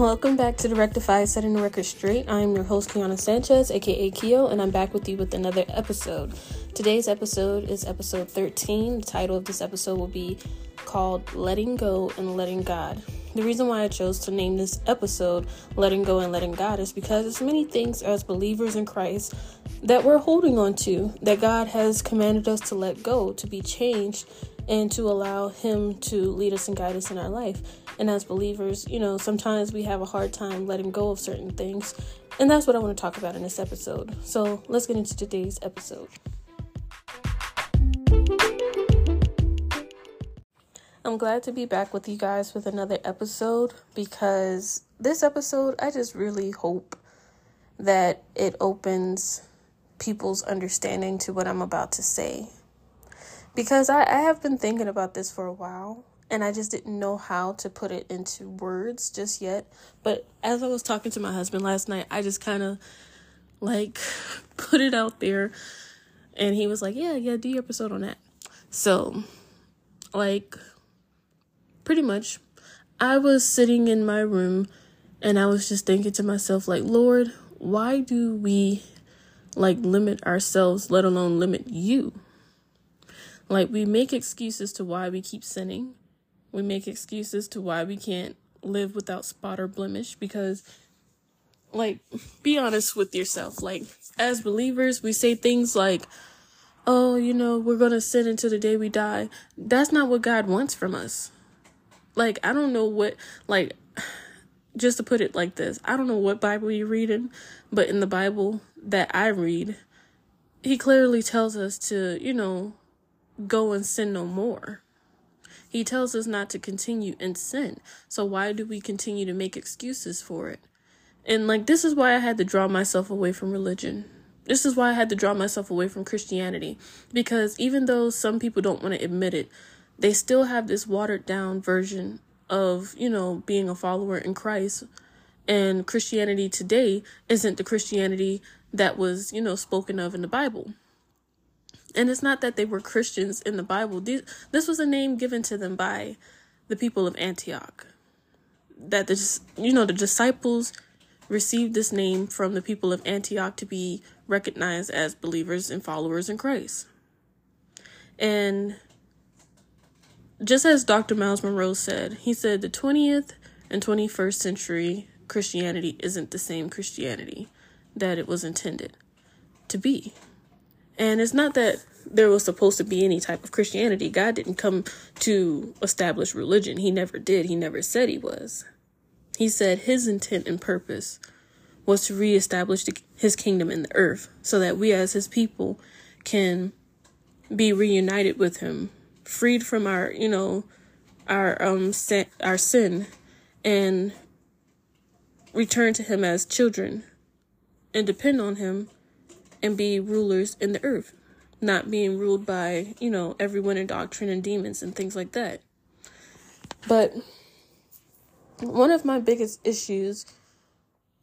Welcome back to the Rectify Setting the Record Straight. I'm your host, Keona Sanchez, aka Keo, and I'm back with you with another episode. Today's episode is episode 13. The title of this episode will be called Letting Go and Letting God. The reason why I chose to name this episode Letting Go and Letting God is because there's many things as believers in Christ that we're holding on to that God has commanded us to let go, to be changed, and to allow Him to lead us and guide us in our life. And as believers, you know, sometimes we have a hard time letting go of certain things. And that's what I want to talk about in this episode. So let's get into today's episode. I'm glad to be back with you guys with another episode because this episode, I just really hope that it opens people's understanding to what I'm about to say. Because I, I have been thinking about this for a while and I just didn't know how to put it into words just yet. But as I was talking to my husband last night, I just kind of like put it out there, and he was like, "Yeah, yeah, do your episode on that." So, like, pretty much, I was sitting in my room, and I was just thinking to myself, like, Lord, why do we like limit ourselves, let alone limit you? Like, we make excuses to why we keep sinning. We make excuses to why we can't live without spot or blemish because like be honest with yourself. Like as believers we say things like oh you know we're going to sin until the day we die. That's not what god wants from us. Like i don't know what like just to put it like this i don't know what bible you're reading but in the bible that i read he clearly tells us to you know go and sin no more he tells us not to continue in sin. So why do we continue to make excuses for it? And like this is why I had to draw myself away from religion. This is why I had to draw myself away from Christianity because even though some people don't want to admit it, they still have this watered down version of, you know, being a follower in Christ. And Christianity today isn't the Christianity that was, you know, spoken of in the Bible. And it's not that they were Christians in the Bible. This was a name given to them by the people of Antioch. That the you know the disciples received this name from the people of Antioch to be recognized as believers and followers in Christ. And just as Dr. Myles Munroe said, he said the 20th and 21st century Christianity isn't the same Christianity that it was intended to be. And it's not that there was supposed to be any type of Christianity. God didn't come to establish religion. He never did. He never said he was. He said his intent and purpose was to reestablish the, his kingdom in the earth so that we as his people can be reunited with him, freed from our, you know, our um sin, our sin and return to him as children and depend on him and be rulers in the earth, not being ruled by, you know, everyone in doctrine and demons and things like that. But one of my biggest issues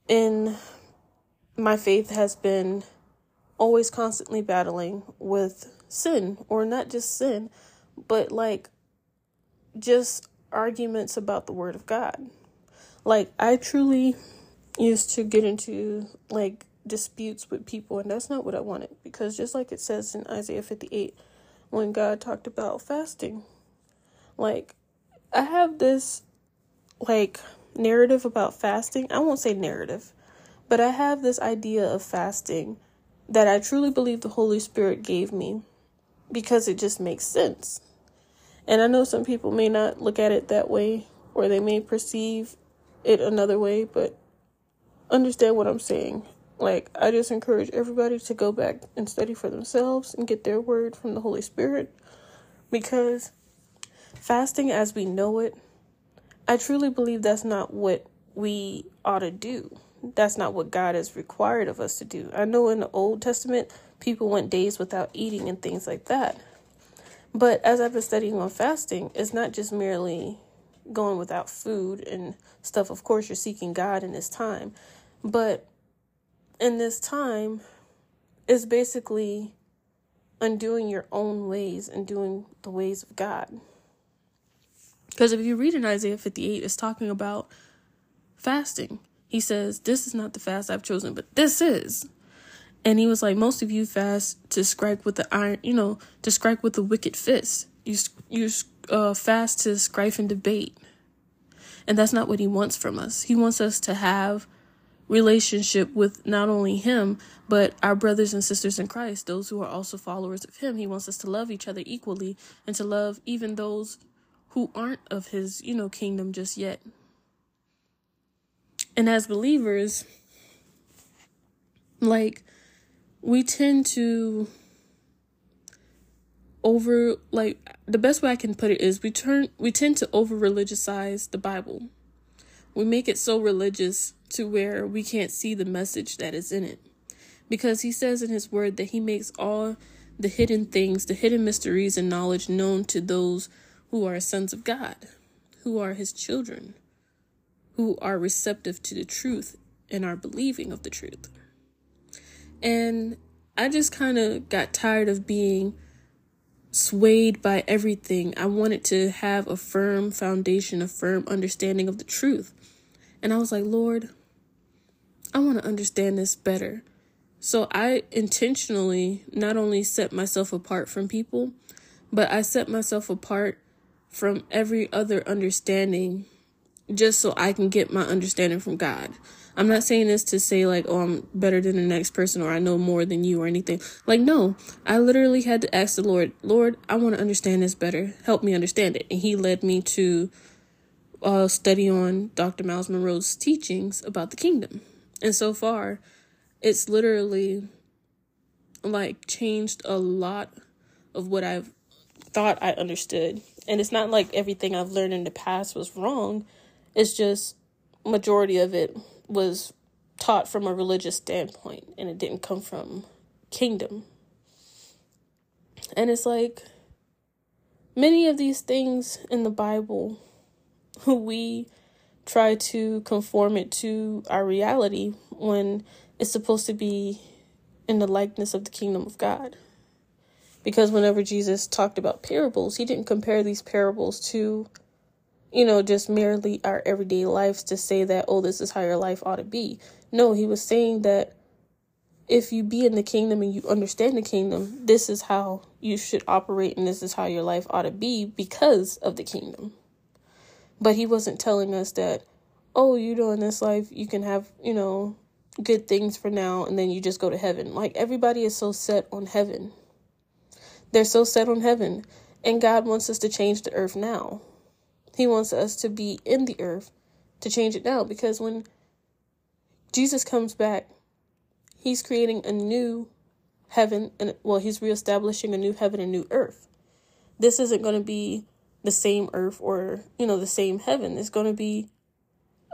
in my faith has been always constantly battling with sin, or not just sin, but like just arguments about the Word of God. Like, I truly used to get into like disputes with people, and that's not what I wanted because just like it says in Isaiah 58, when God talked about fasting, like I have this like narrative about fasting. I won't say narrative, but I have this idea of fasting that I truly believe the Holy Spirit gave me because it just makes sense. And I know some people may not look at it that way or they may perceive it another way, but understand what I'm saying. Like, I just encourage everybody to go back and study for themselves and get their word from the Holy Spirit because fasting as we know it, I truly believe that's not what we ought to do. That's not what God has required of us to do. I know in the Old Testament, people went days without eating and things like that. But as I've been studying on fasting, it's not just merely going without food and stuff. Of course, you're seeking God in this time. But in this time is basically undoing your own ways and doing the ways of God. Because if you read in Isaiah 58, it's talking about fasting. He says, This is not the fast I've chosen, but this is. And he was like, Most of you fast to strike with the iron, you know, to strike with the wicked fist. You, you uh, fast to strife and debate. And that's not what he wants from us. He wants us to have relationship with not only him but our brothers and sisters in Christ those who are also followers of him he wants us to love each other equally and to love even those who aren't of his you know kingdom just yet and as believers like we tend to over like the best way I can put it is we turn we tend to over religiousize the Bible. We make it so religious to where we can't see the message that is in it. Because he says in his word that he makes all the hidden things, the hidden mysteries and knowledge known to those who are sons of God, who are his children, who are receptive to the truth and are believing of the truth. And I just kind of got tired of being swayed by everything. I wanted to have a firm foundation, a firm understanding of the truth. And I was like, Lord, I want to understand this better. So I intentionally not only set myself apart from people, but I set myself apart from every other understanding just so I can get my understanding from God. I'm not saying this to say like, oh, I'm better than the next person or I know more than you or anything. Like, no, I literally had to ask the Lord, Lord, I want to understand this better. Help me understand it. And He led me to uh, study on Dr. Myles Munroe's teachings about the kingdom. And so far, it's literally like changed a lot of what I've thought I understood. And it's not like everything I've learned in the past was wrong. It's just majority of it was taught from a religious standpoint and it didn't come from kingdom. And it's like many of these things in the Bible we try to conform it to our reality when it's supposed to be in the likeness of the kingdom of God. Because whenever Jesus talked about parables, he didn't compare these parables to, you know, just merely our everyday lives to say that, oh, this is how your life ought to be. No, he was saying that if you be in the kingdom and you understand the kingdom, this is how you should operate and this is how your life ought to be because of the kingdom. But he wasn't telling us that, oh, you know, in this life, you can have, you know, good things for now and then you just go to heaven. Like everybody is so set on heaven. They're so set on heaven. And God wants us to change the earth now. He wants us to be in the earth to change it now because when Jesus comes back, he's creating a new heaven and well, he's reestablishing a new heaven and new earth. This isn't going to be the same earth or, you know, the same heaven. It's going to be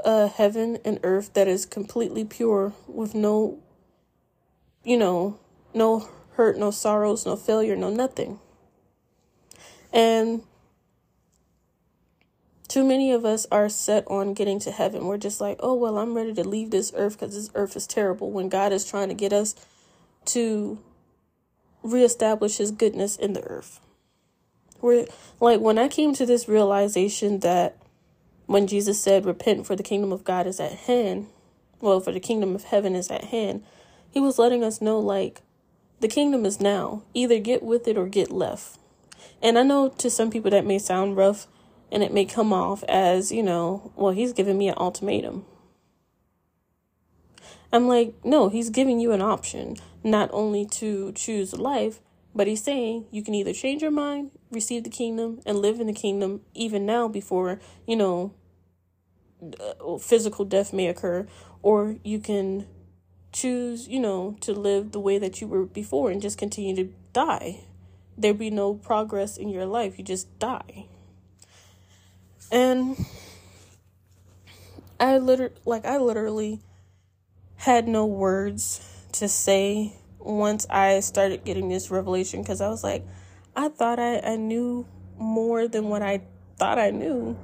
a heaven and earth that is completely pure with no, you know, no hurt, no sorrows, no failure, no nothing. And too many of us are set on getting to heaven. We're just like, oh, well, I'm ready to leave this earth because this earth is terrible when God is trying to get us to reestablish his goodness in the earth. We're like when I came to this realization that when Jesus said, Repent, for the kingdom of God is at hand, well, for the kingdom of heaven is at hand, he was letting us know, like, the kingdom is now. Either get with it or get left. And I know to some people that may sound rough and it may come off as, you know, well, he's giving me an ultimatum. I'm like, no, he's giving you an option, not only to choose life, but he's saying you can either change your mind, receive the kingdom, and live in the kingdom even now before, you know, uh, physical death may occur, or you can choose, you know, to live the way that you were before and just continue to die. There be no progress in your life, you just die. And I literally, like, I literally had no words to say once I started getting this revelation because I was like, I thought I, I knew more than what I thought I knew.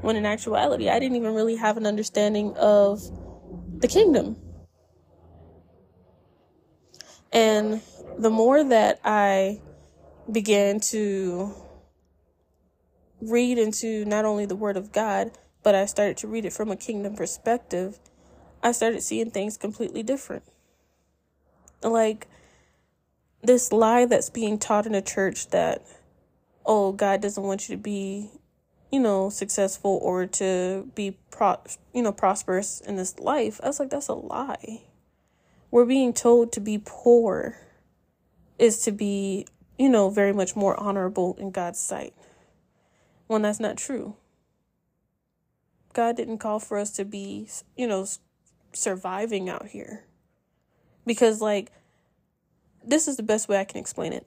When in actuality, I didn't even really have an understanding of the kingdom. And the more that I began to read into not only the Word of God, but I started to read it from a kingdom perspective, I started seeing things completely different. Like this lie that's being taught in a church that, oh, God doesn't want you to be, you know, successful or to be pro, you know, prosperous in this life. I was like, that's a lie. We're being told to be poor is to be, you know, very much more honorable in God's sight. When that's not true. God didn't call for us to be, you know, surviving out here. Because, like, this is the best way I can explain it.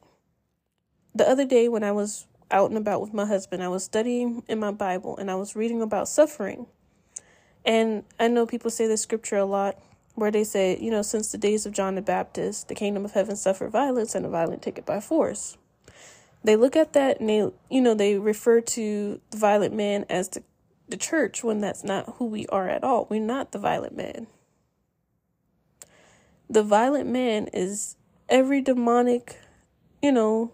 The other day, when I was out and about with my husband, I was studying in my Bible and I was reading about suffering. And I know people say this scripture a lot where they say, you know, since the days of John the Baptist, the kingdom of heaven suffered violence and the violent take it by force. They look at that and they, you know, they refer to the violent man as the the church when that's not who we are at all. We're not the violent man. The violent man is every demonic, you know,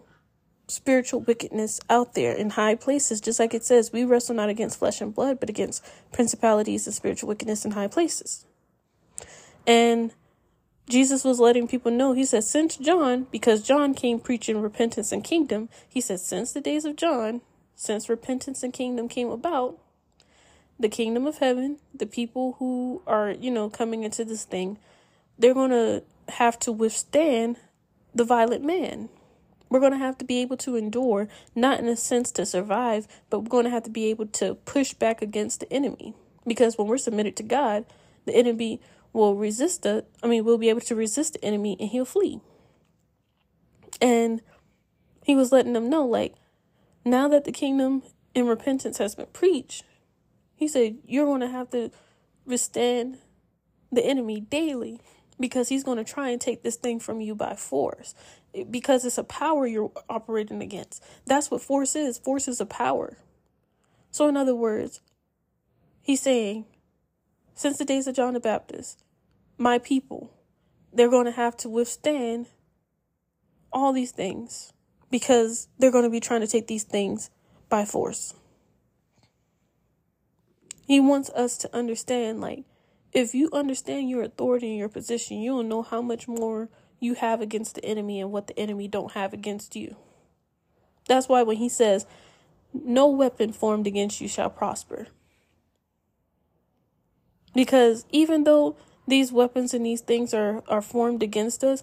spiritual wickedness out there in high places, just like it says, we wrestle not against flesh and blood, but against principalities and spiritual wickedness in high places. And Jesus was letting people know, he said, since John, because John came preaching repentance and kingdom, he said, since the days of John, since repentance and kingdom came about, the kingdom of heaven, the people who are, you know, coming into this thing, they're going to have to withstand the violent man. We're going to have to be able to endure, not in a sense to survive, but we're going to have to be able to push back against the enemy. Because when we're submitted to God, the enemy will resist the I mean, we'll be able to resist the enemy and he'll flee. And he was letting them know, like, now that the kingdom and repentance has been preached, he said, You're going to have to withstand the enemy daily because he's going to try and take this thing from you by force because it's a power you're operating against. That's what force is. Force is a power. So, in other words, he's saying, since the days of John the Baptist, my people, they're going to have to withstand all these things because they're going to be trying to take these things by force. He wants us to understand, like, if you understand your authority and your position, you'll know how much more you have against the enemy and what the enemy don't have against you. That's why when he says, no weapon formed against you shall prosper. Because even though these weapons and these things are, are formed against us,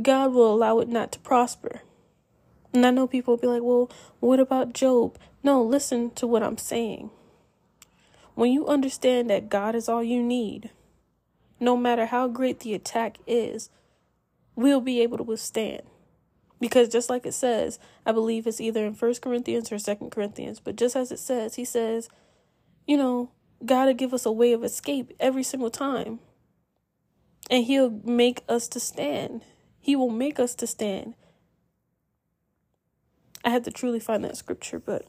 God will allow it not to prosper. And I know people will be like, well, what about Job? No, listen to what I'm saying. When you understand that God is all you need, no matter how great the attack is, we'll be able to withstand. Because just like it says, I believe it's either in First Corinthians or Second Corinthians, but just as it says, he says, you know, God will give us a way of escape every single time. And he'll make us to stand. He will make us to stand. I had to truly find that scripture, but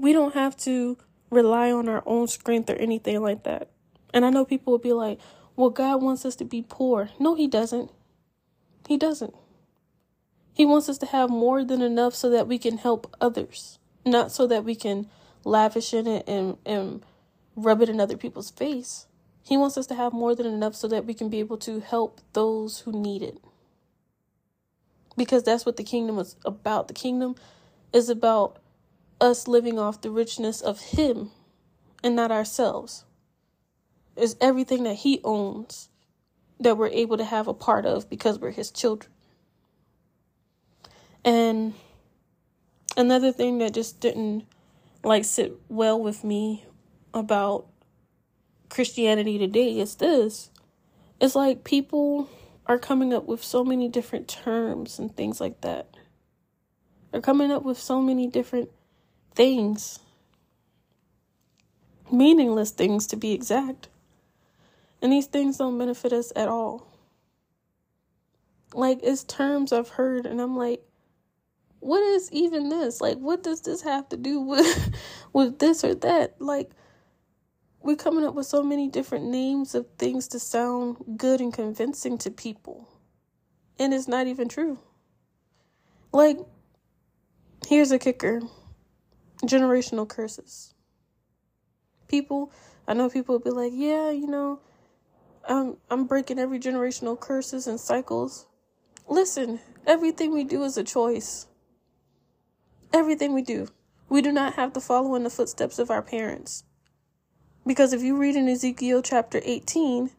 we don't have to rely on our own strength or anything like that. And I know people will be like, well, God wants us to be poor. No, He doesn't. He doesn't. He wants us to have more than enough so that we can help others, not so that we can lavish in it and, and rub it in other people's face. He wants us to have more than enough so that we can be able to help those who need it. Because that's what the kingdom is about. The kingdom is about us living off the richness of Him and not ourselves. It's everything that He owns that we're able to have a part of because we're His children. And another thing that just didn't like sit well with me about Christianity today is this. It's like people are coming up with so many different terms and things like that. They're coming up with so many different things. Meaningless things, to be exact. And these things don't benefit us at all. Like, it's terms I've heard, and I'm like, what is even this? Like, what does this have to do with, with this or that? Like, we're coming up with so many different names of things to sound good and convincing to people. And it's not even true. Like, here's a kicker generational curses. people. I know people will be like, yeah, you know, I'm I'm breaking every generational curses and cycles. Listen, everything we do is a choice. Everything we do. We do not have to follow in the footsteps of our parents. Because if you read in Ezekiel chapter 18,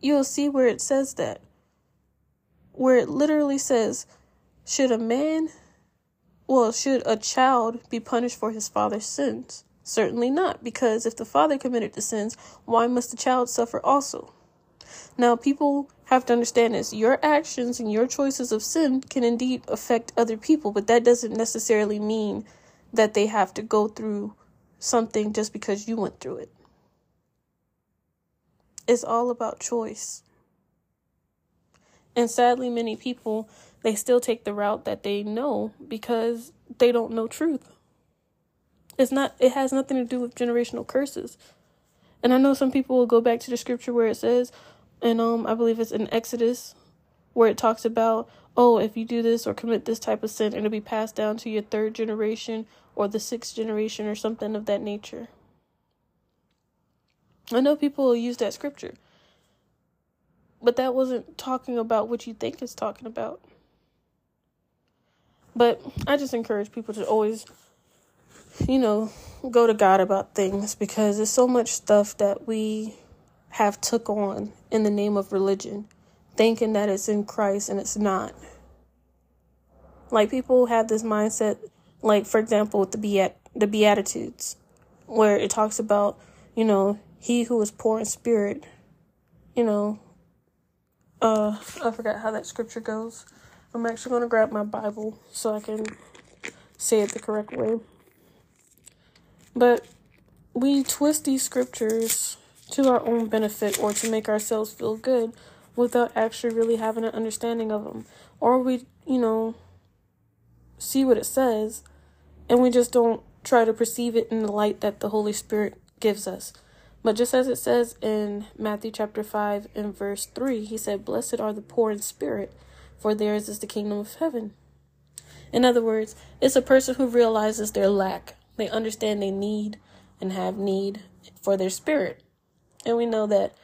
you'll see where it says that. Where it literally says, should a man, well, should a child be punished for his father's sins? Certainly not, because if the father committed the sins, why must the child suffer also? Now, people have to understand this. Your actions and your choices of sin can indeed affect other people, but that doesn't necessarily mean that they have to go through something just because you went through it. It's all about choice. And sadly, many people, they still take the route that they know because they don't know truth. It's not, it has nothing to do with generational curses. And I know some people will go back to the scripture where it says, and um, I believe it's in Exodus, where it talks about, oh, if you do this or commit this type of sin, it'll be passed down to your third generation or the sixth generation or something of that nature. I know people will use that scripture, but that wasn't talking about what you think it's talking about. But I just encourage people to always, you know, go to God about things because there's so much stuff that we have took on in the name of religion, thinking that it's in Christ and it's not. Like people have this mindset, like for example, with the beat the Beatitudes, where it talks about, you know, he who is poor in spirit, you know, uh, I forgot how that scripture goes. I'm actually gonna grab my Bible so I can say it the correct way. But we twist these scriptures to our own benefit or to make ourselves feel good without actually really having an understanding of them. Or we, you know, see what it says and we just don't try to perceive it in the light that the Holy Spirit gives us. But just as it says in Matthew chapter 5 and verse 3, he said, Blessed are the poor in spirit, for theirs is the kingdom of heaven. In other words, it's a person who realizes their lack. They understand they need and have need for their spirit. And we know that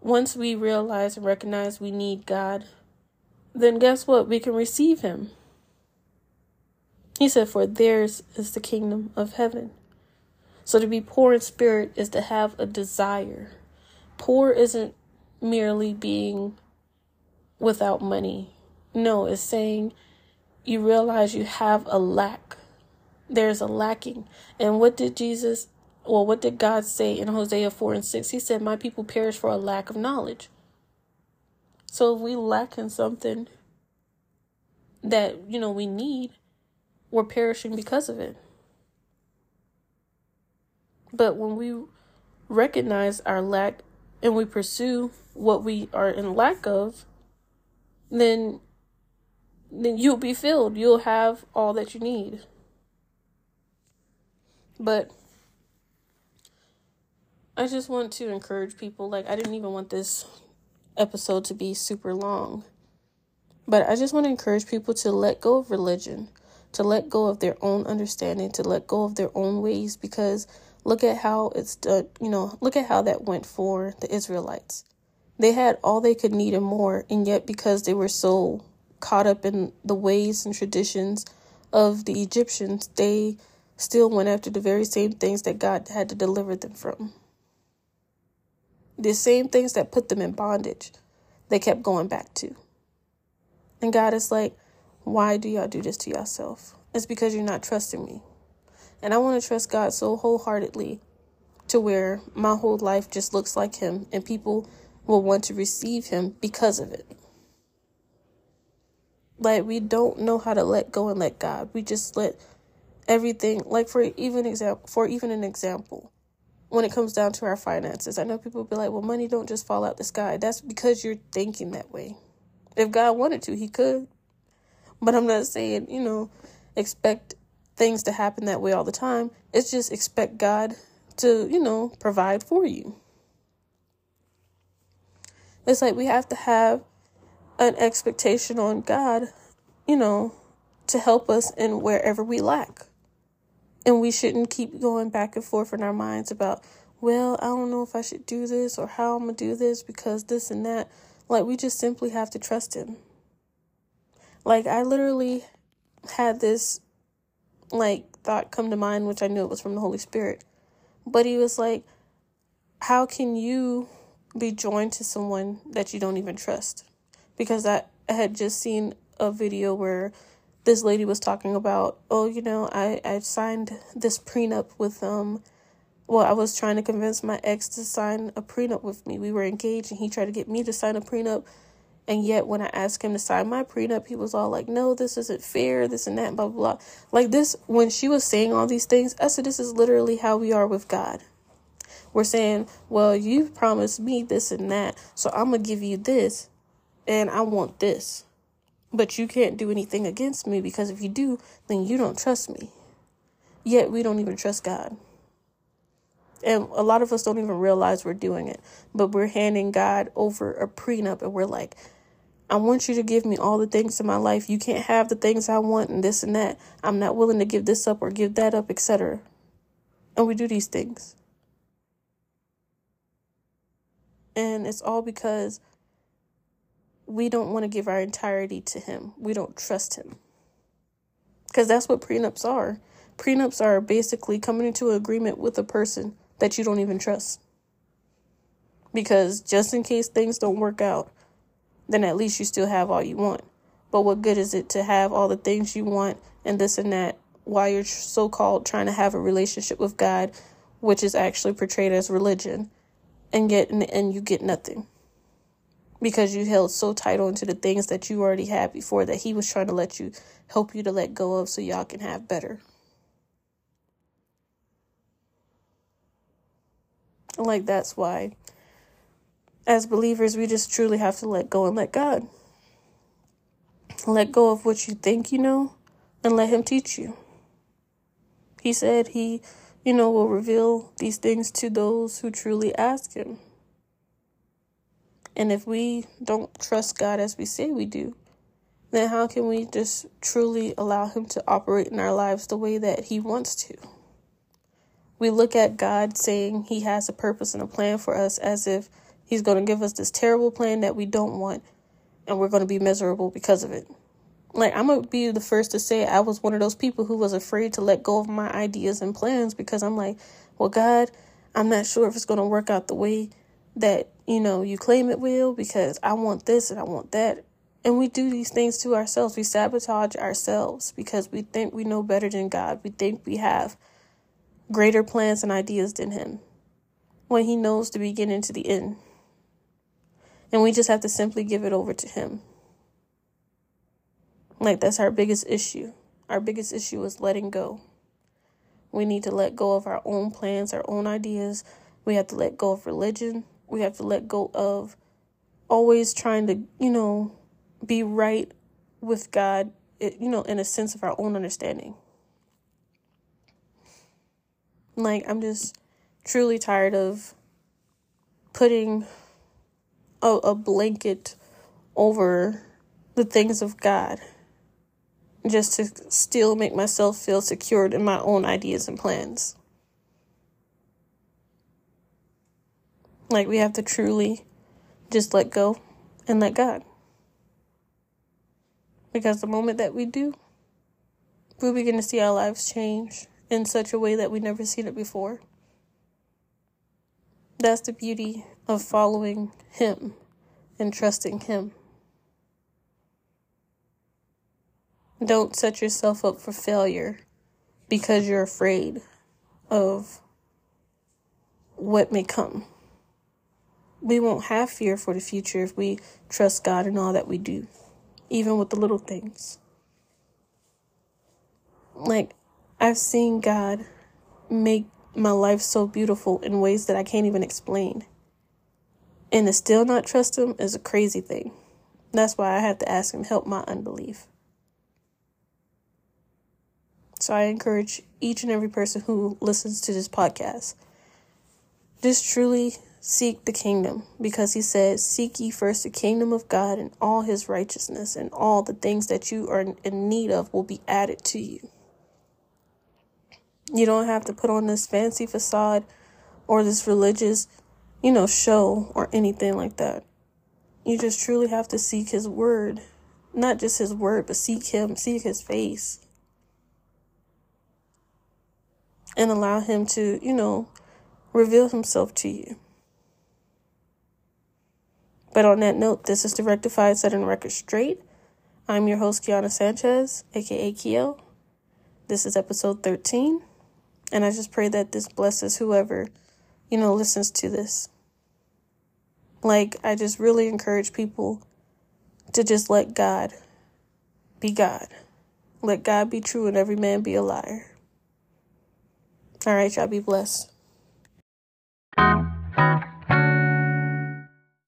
once we realize and recognize we need God, then guess what? We can receive Him. He said, For theirs is the kingdom of heaven. So to be poor in spirit is to have a desire. Poor isn't merely being without money. No, it's saying you realize you have a lack. There's a lacking. And what did Jesus well, what did God say in Hosea 4 and 6? He said, My people perish for a lack of knowledge. So if we lack in something that, you know, we need, we're perishing because of it. But when we recognize our lack and we pursue what we are in lack of, then then you'll be filled. You'll have all that you need. But I just want to encourage people. Like, I didn't even want this episode to be super long. But I just want to encourage people to let go of religion, to let go of their own understanding, to let go of their own ways because look at how it's done, you know, look at how that went for the Israelites. They had all they could need and more, and yet because they were so caught up in the ways and traditions of the Egyptians, they still went after the very same things that God had to deliver them from. The same things that put them in bondage, they kept going back to. And God is like, why do y'all do this to yourself? It's because you're not trusting me. And I want to trust God so wholeheartedly to where my whole life just looks like Him and people will want to receive Him because of it. Like, we don't know how to let go and let God. We just let everything, like, for even example, for even an example, when it comes down to our finances. I know people be like, well, money don't just fall out the sky. That's because you're thinking that way. If God wanted to, He could. But I'm not saying, you know, expect things to happen that way all the time. It's just expect God to, you know, provide for you. It's like we have to have an expectation on God, you know, to help us in wherever we lack. And we shouldn't keep going back and forth in our minds about, well, I don't know if I should do this or how I'm going to do this because this and that. Like, we just simply have to trust Him. Like, I literally had this, like, thought come to mind, which I knew it was from the Holy Spirit. But He was like, how can you be joined to someone that you don't even trust? Because I, I had just seen a video where this lady was talking about, oh, you know, I, I signed this prenup with um well, I was trying to convince my ex to sign a prenup with me. We were engaged and he tried to get me to sign a prenup. And yet when I asked him to sign my prenup, he was all like, No, this isn't fair, this and that, blah blah blah. Like this when she was saying all these things, I said this is literally how we are with God. We're saying, Well, you promised me this and that, so I'm gonna give you this and I want this. But you can't do anything against me because if you do, then you don't trust me. Yet we don't even trust God. And a lot of us don't even realize we're doing it. But we're handing God over a prenup and we're like, I want you to give me all the things in my life. You can't have the things I want and this and that. I'm not willing to give this up or give that up, etc. And we do these things. And it's all because we don't want to give our entirety to him. We don't trust him. Because that's what prenups are. Prenups are basically coming into an agreement with a person that you don't even trust. Because just in case things don't work out, then at least you still have all you want. But what good is it to have all the things you want and this and that while you're so called trying to have a relationship with God, which is actually portrayed as religion, and get and you get nothing because you held so tight onto the things that you already had before that He was trying to let you help you to let go of so y'all can have better. Like, that's why, as believers, we just truly have to let go and let God. Let go of what you think you know and let Him teach you. He said He, you know, will reveal these things to those who truly ask Him. And if we don't trust God as we say we do, then how can we just truly allow Him to operate in our lives the way that He wants to? we look at God saying He has a purpose and a plan for us as if He's going to give us this terrible plan that we don't want and we're going to be miserable because of it. Like, I'm to be the first to say I was one of those people who was afraid to let go of my ideas and plans because I'm like, well, God, I'm not sure if it's to work out the way that, you know, you claim it will because I want this and I want that. And we do these things to ourselves. We sabotage ourselves because we think we know better than God. We think we have greater plans and ideas than him when he knows the beginning to the end. And we just have to simply give it over to him. Like, that's our biggest issue. Our biggest issue is letting go. We need to let go of our own plans, our own ideas. We have to let go of religion. We have to let go of always trying to, you know, be right with God, you know, in a sense of our own understanding. Like, I'm just truly tired of putting a, a blanket over the things of God just to still make myself feel secured in my own ideas and plans. Like, we have to truly just let go and let God. Because the moment that we do, we'll begin to see our lives change in such a way that we've never seen it before. That's the beauty of following Him and trusting Him. Don't set yourself up for failure because you're afraid of what may come. We won't have fear for the future if we trust God in all that we do, even with the little things. Like, I've seen God make my life so beautiful in ways that I can't even explain. And to still not trust Him is a crazy thing. That's why I have to ask Him help my unbelief. So I encourage each and every person who listens to this podcast just truly seek the kingdom because he says, Seek ye first the kingdom of God and all his righteousness, and all the things that you are in need of will be added to you. You don't have to put on this fancy facade or this religious, you know, show or anything like that. You just truly have to seek His word. Not just His word, but seek Him, seek His face. And allow Him to, you know, reveal Himself to you. But on that note, this is the Rectified Setting Record Straight. I'm your host, Keona Sanchez, aka Kio. This is episode 13. And I just pray that this blesses whoever, you know, listens to this. Like, I just really encourage people to just let God be God. Let God be true and every man be a liar. All right, y'all be blessed.